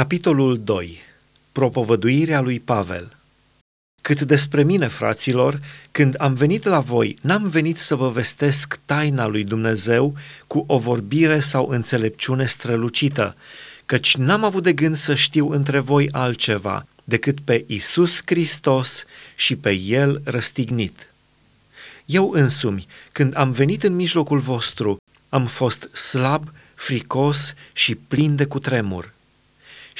Capitolul 2. Propovăduirea lui Pavel. Cât despre mine, fraților, când am venit la voi, n-am venit să vă vestesc taina lui Dumnezeu cu o vorbire sau înțelepciune strălucită, căci n-am avut de gând să știu între voi altceva decât pe Isus Hristos și pe El răstignit. Eu însumi, când am venit în mijlocul vostru, am fost slab, fricos și plin de cutremur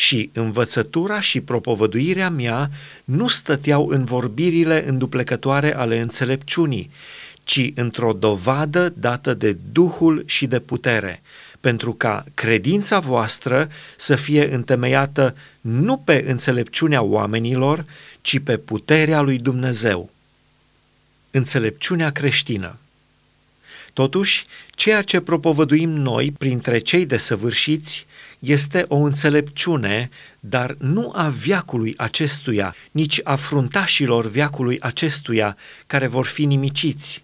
și învățătura și propovăduirea mea nu stăteau în vorbirile înduplecătoare ale înțelepciunii, ci într-o dovadă dată de Duhul și de putere, pentru ca credința voastră să fie întemeiată nu pe înțelepciunea oamenilor, ci pe puterea lui Dumnezeu. Înțelepciunea creștină Totuși, ceea ce propovăduim noi printre cei desăvârșiți este o înțelepciune, dar nu a viacului acestuia, nici a fruntașilor viacului acestuia, care vor fi nimiciți.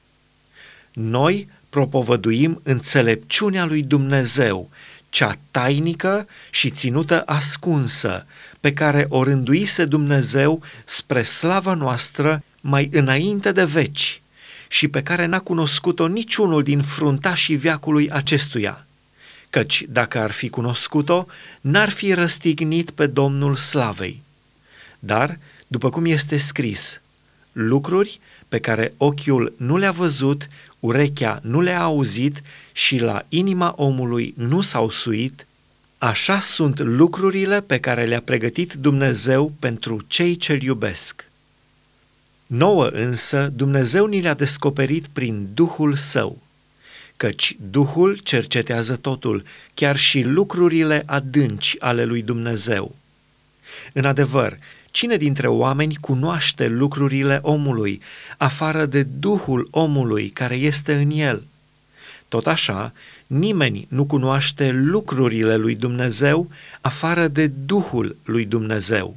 Noi propovăduim înțelepciunea lui Dumnezeu, cea tainică și ținută ascunsă, pe care o rânduise Dumnezeu spre slava noastră mai înainte de veci și pe care n-a cunoscut-o niciunul din fruntașii viacului acestuia căci dacă ar fi cunoscut-o, n-ar fi răstignit pe Domnul Slavei. Dar, după cum este scris, lucruri pe care ochiul nu le-a văzut, urechea nu le-a auzit și la inima omului nu s-au suit, așa sunt lucrurile pe care le-a pregătit Dumnezeu pentru cei ce-L iubesc. Nouă însă Dumnezeu ni le-a descoperit prin Duhul Său căci Duhul cercetează totul, chiar și lucrurile adânci ale lui Dumnezeu. În adevăr, cine dintre oameni cunoaște lucrurile omului, afară de Duhul omului care este în el? Tot așa, nimeni nu cunoaște lucrurile lui Dumnezeu afară de Duhul lui Dumnezeu.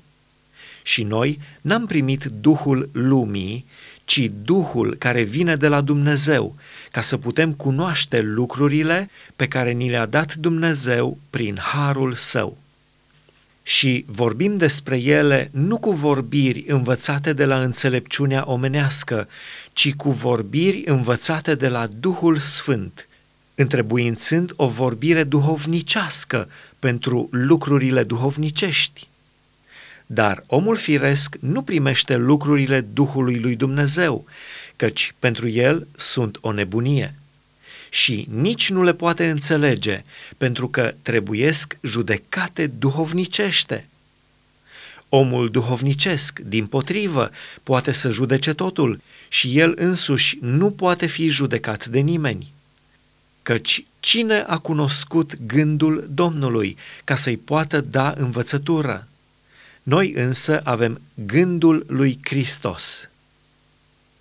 Și noi n-am primit Duhul lumii, ci Duhul care vine de la Dumnezeu, ca să putem cunoaște lucrurile pe care ni le-a dat Dumnezeu prin harul său. Și vorbim despre ele nu cu vorbiri învățate de la înțelepciunea omenească, ci cu vorbiri învățate de la Duhul Sfânt, întrebuințând o vorbire duhovnicească pentru lucrurile duhovnicești. Dar omul firesc nu primește lucrurile Duhului lui Dumnezeu, căci pentru el sunt o nebunie. Și nici nu le poate înțelege, pentru că trebuiesc judecate duhovnicește. Omul duhovnicesc, din potrivă, poate să judece totul și el însuși nu poate fi judecat de nimeni. Căci cine a cunoscut gândul Domnului ca să-i poată da învățătură? Noi însă avem gândul lui Hristos.